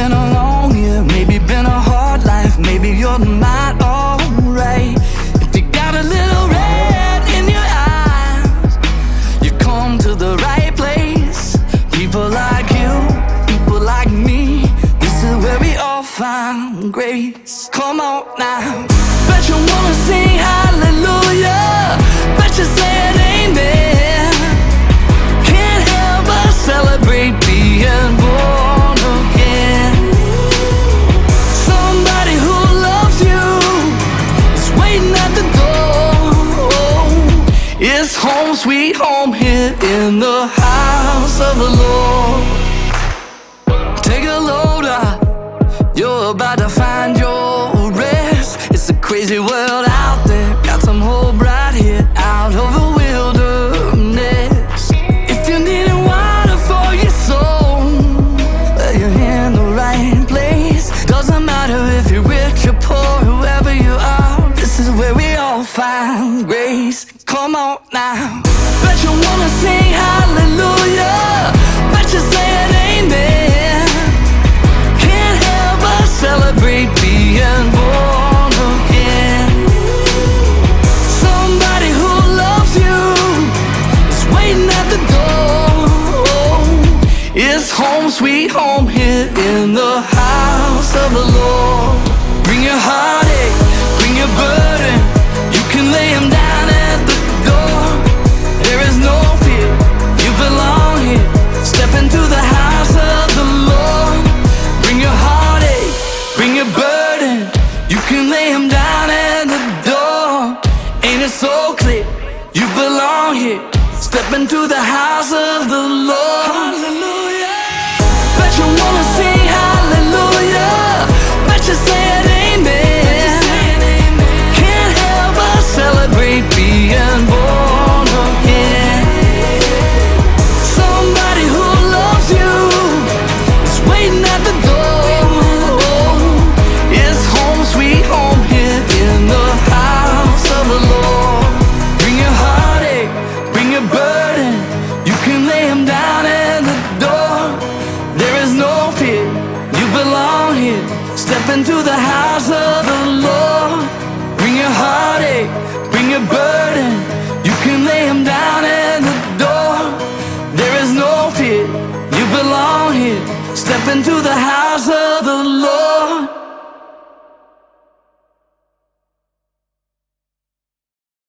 been a long year, maybe been a hard life, maybe you're not alright. If you got a little red in your eyes, you come to the right place. People like you, people like me, this is where we all find grace. Come on now, bet you wanna sing hallelujah. It's home, sweet home here in the house of the Lord. Take a load up, you're about to find your rest. It's a crazy world out there, got some hope right here out of the wilderness. If you need water for your soul, well, you're in the right place. Doesn't matter if you're rich or poor, whoever you are, this is where we all find grace. Come on now. Bet you wanna sing hallelujah. Bet you're saying amen. Can't help but celebrate being born again. Somebody who loves you is waiting at the door. It's home, sweet home here in the house of the Lord. Bring your heartache, can lay 'em down at the door. Ain't it so clear? You belong here. Step into the house of the Lord. Hallelujah. Fear, you belong here. Step into the house of the Lord. Bring your heartache, bring your burden. You can lay 'em down at the door. There is no fear, you belong here. Step into the house of the Lord.